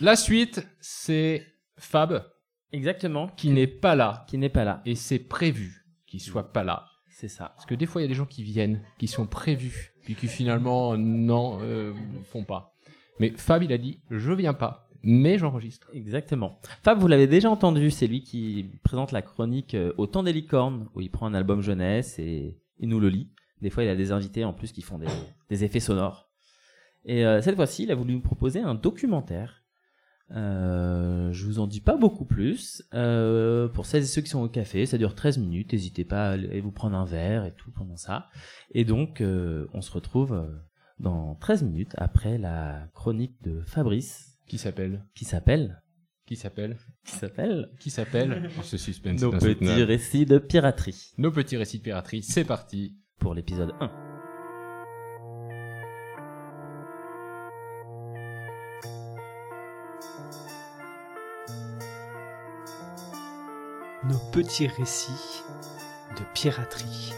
La suite, c'est Fab Exactement. qui n'est pas là. Qui n'est pas là. Et c'est prévu qu'il soit pas là. C'est ça. Parce que des fois, il y a des gens qui viennent, qui sont prévus, puis qui finalement, non, euh, font pas. Mais Fab, il a dit, je viens pas, mais j'enregistre. Exactement. Fab, vous l'avez déjà entendu, c'est lui qui présente la chronique euh, Au temps des licornes, où il prend un album jeunesse et il nous le lit. Des fois, il a des invités en plus qui font des, des effets sonores. Et euh, cette fois-ci, il a voulu nous proposer un documentaire. Euh, je vous en dis pas beaucoup plus. Euh, pour celles et ceux qui sont au café, ça dure 13 minutes. N'hésitez pas à aller vous prendre un verre et tout pendant ça. Et donc, euh, on se retrouve dans 13 minutes après la chronique de Fabrice Qui s'appelle qui s'appelle Qui s'appelle qui s'appelle Qui s'appelle Ce suspense Nos petits récits de piraterie Nos petits récits de piraterie, c'est parti. pour l'épisode 1. Nos petits récits de piraterie.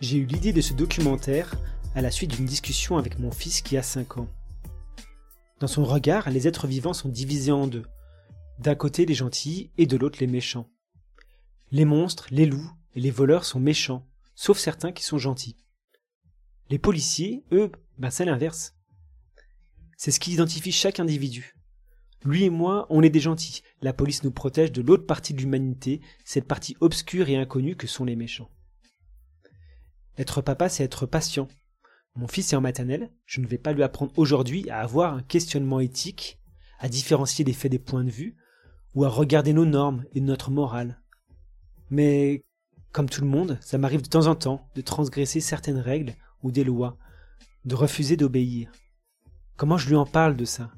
J'ai eu l'idée de ce documentaire à la suite d'une discussion avec mon fils qui a 5 ans. Dans son regard, les êtres vivants sont divisés en deux. D'un côté les gentils et de l'autre les méchants. Les monstres, les loups et les voleurs sont méchants, sauf certains qui sont gentils. Les policiers, eux, ben c'est l'inverse. C'est ce qui identifie chaque individu. Lui et moi, on est des gentils. La police nous protège de l'autre partie de l'humanité, cette partie obscure et inconnue que sont les méchants. Être papa, c'est être patient. Mon fils est en maternelle, je ne vais pas lui apprendre aujourd'hui à avoir un questionnement éthique, à différencier les faits des points de vue, ou à regarder nos normes et notre morale. Mais, comme tout le monde, ça m'arrive de temps en temps de transgresser certaines règles ou des lois, de refuser d'obéir. Comment je lui en parle de ça?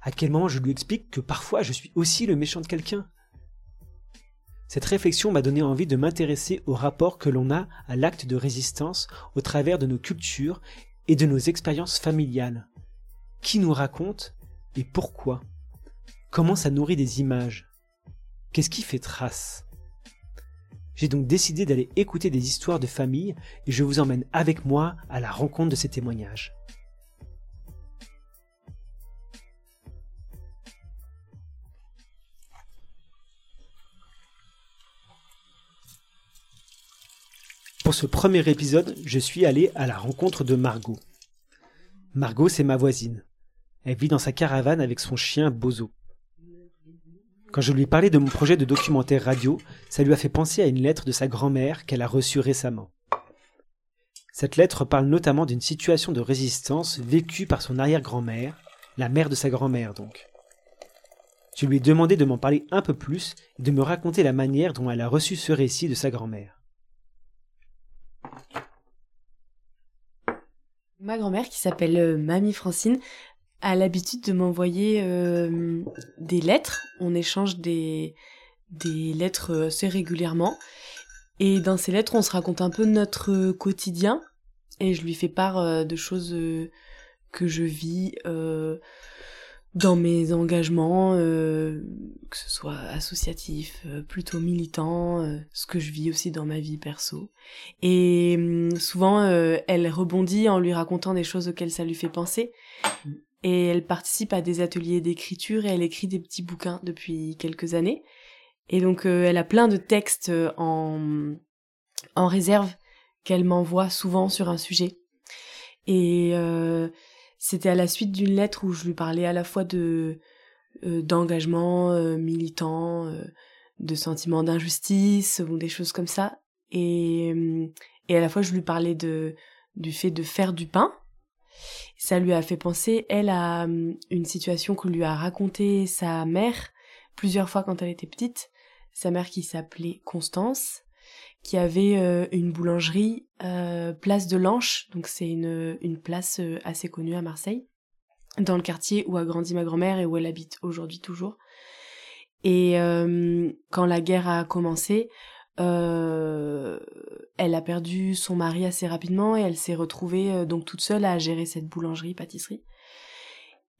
À quel moment je lui explique que parfois je suis aussi le méchant de quelqu'un? Cette réflexion m'a donné envie de m'intéresser au rapport que l'on a à l'acte de résistance au travers de nos cultures et de nos expériences familiales. Qui nous raconte et pourquoi? Comment ça nourrit des images? Qu'est-ce qui fait trace? J'ai donc décidé d'aller écouter des histoires de famille et je vous emmène avec moi à la rencontre de ces témoignages. Pour ce premier épisode, je suis allé à la rencontre de Margot. Margot, c'est ma voisine. Elle vit dans sa caravane avec son chien Bozo. Quand je lui ai parlé de mon projet de documentaire radio, ça lui a fait penser à une lettre de sa grand-mère qu'elle a reçue récemment. Cette lettre parle notamment d'une situation de résistance vécue par son arrière-grand-mère, la mère de sa grand-mère donc. Je lui ai demandé de m'en parler un peu plus et de me raconter la manière dont elle a reçu ce récit de sa grand-mère. Ma grand-mère, qui s'appelle euh, Mamie Francine, a l'habitude de m'envoyer euh, des lettres. On échange des, des lettres euh, assez régulièrement. Et dans ces lettres, on se raconte un peu notre euh, quotidien. Et je lui fais part de choses que je vis dans mes engagements, que ce soit associatif, plutôt militant, ce que je vis aussi dans ma vie perso. Et hum, souvent, elle rebondit en lui racontant des choses auxquelles ça lui fait penser. Et elle participe à des ateliers d'écriture et elle écrit des petits bouquins depuis quelques années. Et donc, euh, elle a plein de textes euh, en, en réserve qu'elle m'envoie souvent sur un sujet. Et euh, c'était à la suite d'une lettre où je lui parlais à la fois de euh, d'engagement euh, militant, de sentiments d'injustice ou des choses comme ça. Et, et à la fois, je lui parlais de du fait de faire du pain. Ça lui a fait penser, elle, à hum, une situation que lui a racontée sa mère plusieurs fois quand elle était petite. Sa mère qui s'appelait Constance, qui avait euh, une boulangerie euh, place de l'Anche, donc c'est une, une place euh, assez connue à Marseille, dans le quartier où a grandi ma grand-mère et où elle habite aujourd'hui toujours. Et euh, quand la guerre a commencé, euh, elle a perdu son mari assez rapidement et elle s'est retrouvée euh, donc toute seule à gérer cette boulangerie pâtisserie.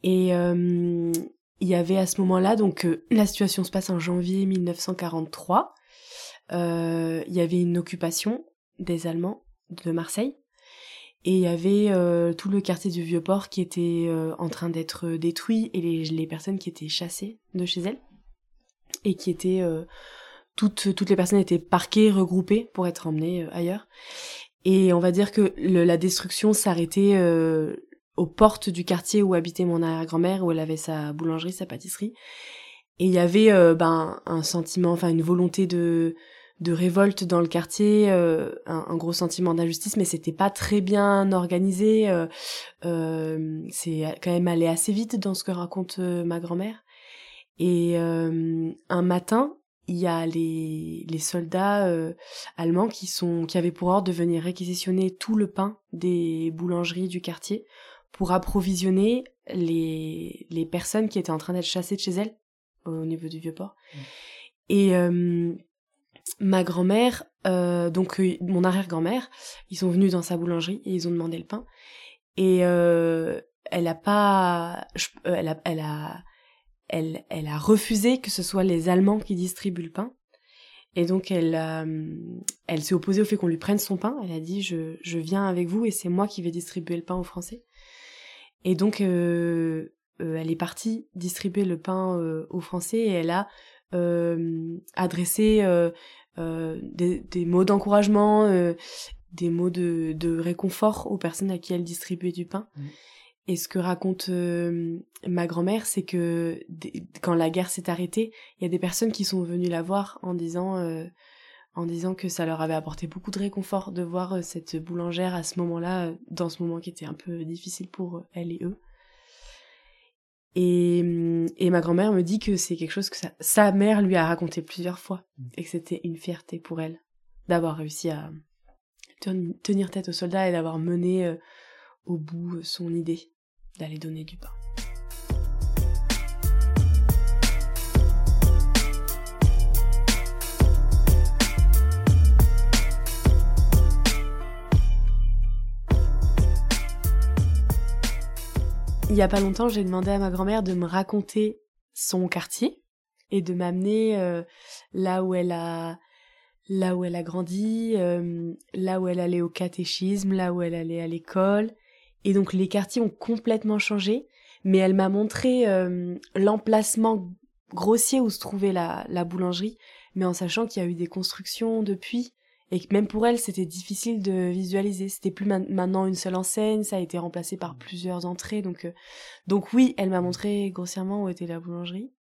Et euh, il y avait à ce moment-là, donc euh, la situation se passe en janvier 1943. Euh, il y avait une occupation des Allemands de Marseille. Et il y avait euh, tout le quartier du Vieux-Port qui était en train d'être détruit et les, les, personnes qui étaient chassées de chez elles. Et qui étaient... toutes, toutes les personnes étaient parquées, regroupées pour être emmenées ailleurs. Et on va dire que le, la destruction s'arrêtait aux portes du quartier où habitait mon arrière-grand-mère, où elle avait sa boulangerie, sa pâtisserie. Et il y avait euh, ben un sentiment, enfin une volonté de de révolte dans le quartier, euh, un, gros sentiment d'injustice, mais c'était pas très bien organisé. Euh, euh c'est quand même allé assez vite dans ce que raconte ma grand-mère. Et un matin, il y a les, les soldats allemands qui sont qui avaient pour ordre de venir réquisitionner tout le pain des boulangeries du quartier pour approvisionner les, les personnes qui étaient en train d'être chassées de chez elles au niveau du vieux port. Mm. Et euh, ma grand-mère, euh, donc euh, mon arrière-grand-mère, ils sont venus dans sa boulangerie et ils ont demandé le pain. Et elle a pas, elle a, elle a, elle, a refusé que ce soit les Allemands qui distribuent le pain. Et donc elle, elle s'est opposée au fait qu'on lui prenne son pain. Elle a dit je, viens avec vous et c'est moi qui vais distribuer le pain aux Français. Et donc, euh, euh, elle est partie distribuer le pain euh, aux Français et elle a adressé des, mots d'encouragement, des mots de, de, réconfort aux personnes à qui elle distribuait du pain. Mmh. Et ce que raconte ma grand-mère, c'est que quand la guerre s'est arrêtée, il y a des personnes qui sont venues la voir en disant en disant que ça leur avait apporté beaucoup de réconfort de voir euh, cette boulangère à ce moment-là, euh, dans ce moment qui était un peu difficile pour euh, elle et eux. Et, hum, et ma grand-mère me dit que c'est quelque chose que sa, mère lui a raconté plusieurs fois mmh. et que c'était une fierté pour elle d'avoir réussi à tenir tête aux soldats et d'avoir mené au bout son idée d'aller donner du pain. Il y a pas longtemps, j'ai demandé à ma grand-mère de me raconter son quartier et de m'amener euh, là où elle a là où elle a grandi, euh, là où elle allait au catéchisme, là où elle allait à l'école. Et donc les quartiers ont complètement changé, mais elle m'a montré euh, l'emplacement grossier où se trouvait la, la boulangerie, mais en sachant qu'il y a eu des constructions depuis et que même pour elle c'était difficile de visualiser. C'était plus maintenant une seule enseigne ça a été remplacé par plusieurs entrées donc euh, donc oui elle m'a montré grossièrement où était la boulangerie.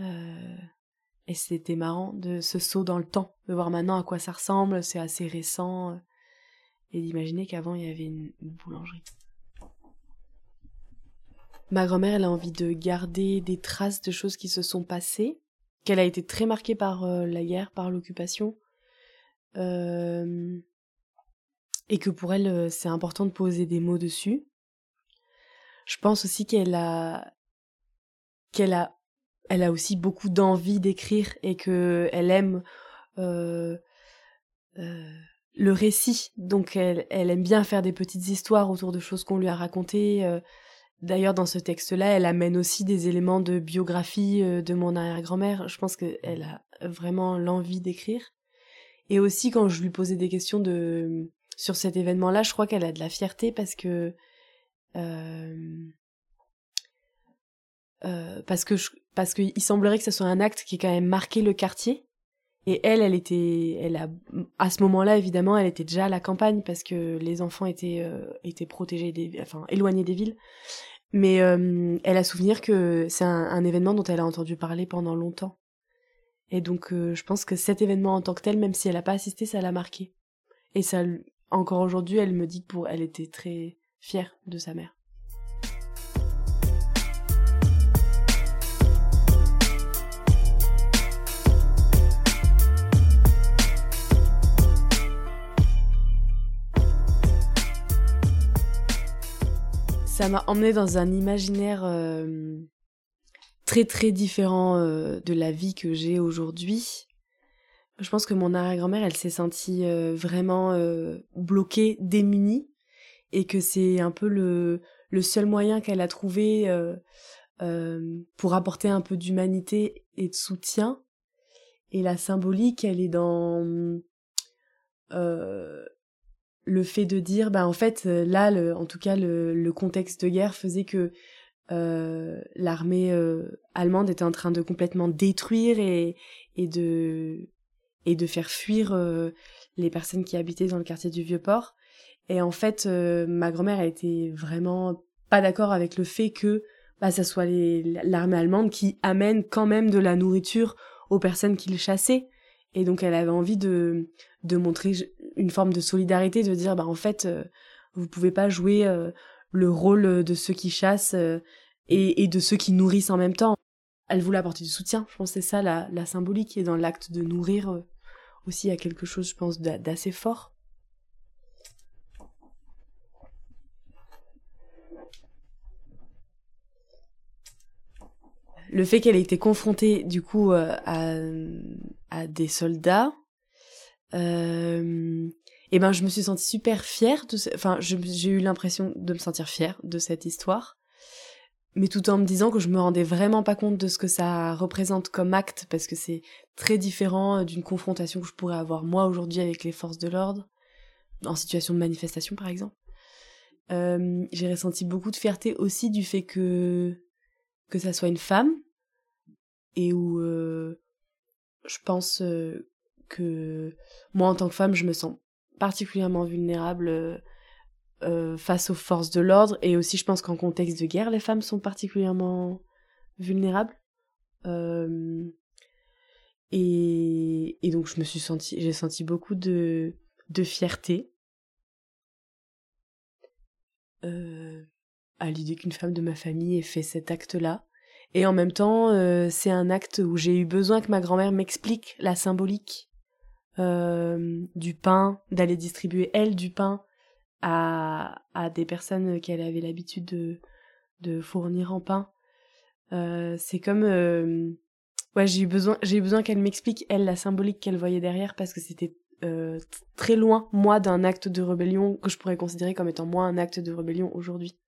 Euh, et c'était marrant de ce saut dans le temps de voir maintenant à quoi ça ressemble c'est assez récent et d'imaginer qu'avant il y avait une, boulangerie ma grand-mère elle a envie de garder des traces de choses qui se sont passées qu'elle a été très marquée par la guerre par l'occupation euh, et que pour elle, euh, c'est important de poser des mots dessus. Je pense aussi qu'elle a qu'elle a elle a aussi beaucoup d'envie d'écrire et que elle aime euh, euh, le récit. Donc elle, elle aime bien faire des petites histoires autour de choses qu'on lui a racontées. Euh. D'ailleurs, dans ce texte-là, elle amène aussi des éléments de biographie de mon arrière-grand-mère. Je pense qu'elle a vraiment l'envie d'écrire. Et aussi quand je lui posais des questions de sur cet événement-là, je crois qu'elle a de la fierté parce que euh, euh, parce que je, parce qu'il semblerait que ce soit un acte qui ait quand même marqué le quartier. Et elle, elle était, elle a, à ce moment-là, évidemment, elle était déjà à la campagne parce que les enfants étaient, euh, étaient protégés des, enfin, éloignés des villes. Mais euh, elle a souvenir que c'est un, événement dont elle a entendu parler pendant longtemps. Et donc, euh, je pense que cet événement en tant que tel, même si elle n'a pas assisté, ça l'a marqué. Et ça, encore aujourd'hui, elle me dit que pour elle était très fière de sa mère. Ça m'a emmené dans un imaginaire euh, très très différent euh, de la vie que j'ai aujourd'hui. Je pense que mon arrière-grand-mère, elle s'est sentie euh, vraiment bloquée, démunie, et que c'est un peu le, seul moyen qu'elle a trouvé pour apporter un peu d'humanité et de soutien. Et la symbolique, elle est dans le fait de dire, bah en fait, là, le, en tout cas, le, le contexte de guerre faisait que euh, l'armée euh, allemande était en train de complètement détruire et, et de et de faire fuir euh, les personnes qui habitaient dans le quartier du Vieux-Port. Et en fait, euh, ma grand-mère a été vraiment pas d'accord avec le fait que bah, ça soit l'armée allemande qui amène quand même de la nourriture aux personnes qui le chassaient. Et donc elle avait envie de, de montrer une forme de solidarité, de dire bah en fait euh, vous pouvez pas jouer euh, le rôle de ceux qui chassent euh, et, de ceux qui nourrissent en même temps. Elle voulait apporter du soutien, je pense que c'est ça la, la symbolique et dans l'acte de nourrir aussi il a quelque chose je pense d'assez fort. Le fait qu'elle ait été confrontée du coup euh, à, à des soldats, euh, et ben je me suis sentie super fière de, enfin j'ai eu l'impression de me sentir fière de cette histoire, mais tout en me disant que je me rendais vraiment pas compte de ce que ça représente comme acte parce que c'est très différent euh, d'une confrontation que je pourrais avoir moi aujourd'hui avec les forces de l'ordre en situation de manifestation par exemple. Euh, j'ai ressenti beaucoup de fierté aussi du fait que que ça soit une femme et où euh, je pense euh, que moi en tant que femme je me sens particulièrement vulnérable euh, euh face aux forces de l'ordre et aussi je pense qu'en contexte de guerre les femmes sont particulièrement vulnérables. Euh, et, donc je me suis senti j'ai senti beaucoup de de fierté à l'idée qu'une femme de ma famille ait fait cet acte-là. Et en même temps, euh, c'est un acte où j'ai eu besoin que ma grand-mère m'explique la symbolique euh, du pain, d'aller distribuer elle du pain à, à des personnes qu'elle avait l'habitude de, de fournir en pain. Euh, c'est comme ouais j'ai eu besoin besoin qu'elle m'explique elle la symbolique qu'elle voyait derrière parce que c'était très loin moi d'un acte de rébellion que je pourrais considérer comme étant moi un acte de rébellion aujourd'hui.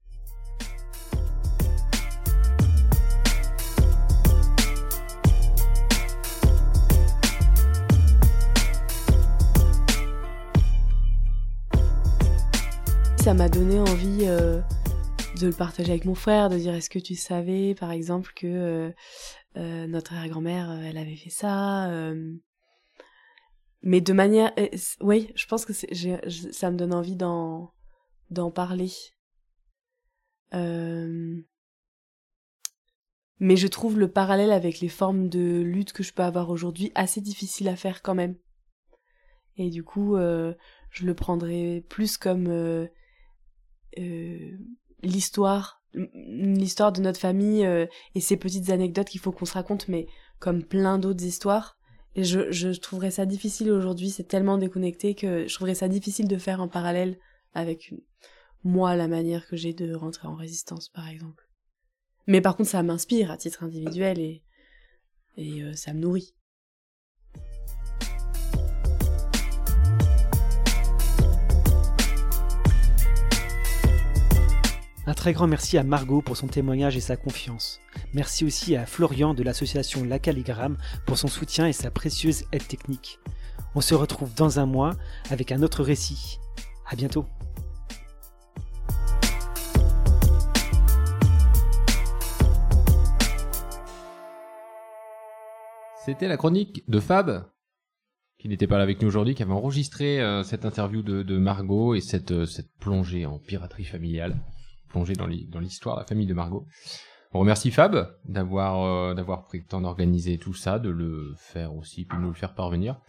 Ça m'a donné envie euh, de le partager avec mon frère, de dire est-ce que tu savais par exemple que euh, euh, notre euh, elle avait fait ça mais de manière oui je pense que ça me donne envie d'en parler. Mais je trouve le parallèle avec les formes de lutte que je peux avoir aujourd'hui assez difficile à faire quand même. Et du coup je le prendrais plus comme l'histoire l'histoire de notre famille euh, et ces petites anecdotes qu'il faut qu'on se raconte mais comme plein d'autres histoires. Et je, trouverais ça difficile aujourd'hui c'est tellement déconnecté que je trouverais ça difficile de faire en parallèle avec moi la manière que j'ai de rentrer en résistance par exemple. Mais par contre ça m'inspire à titre individuel et et euh, ça me nourrit Un très grand merci à Margot pour son témoignage et sa confiance. Merci aussi à Florian de l'association La Calligramme pour son soutien et sa précieuse aide technique. On se retrouve dans un mois avec un autre récit. À bientôt. C'était la chronique de Fab, qui n'était pas là avec nous aujourd'hui, qui avait enregistré euh, cette interview de, Margot et cette, euh, cette plongée en piraterie familiale plonger dans l'histoire de la famille de Margot. On remercie Fab d'avoir euh, d'avoir pris le temps d'organiser tout ça, de le faire aussi, puis de nous le faire parvenir.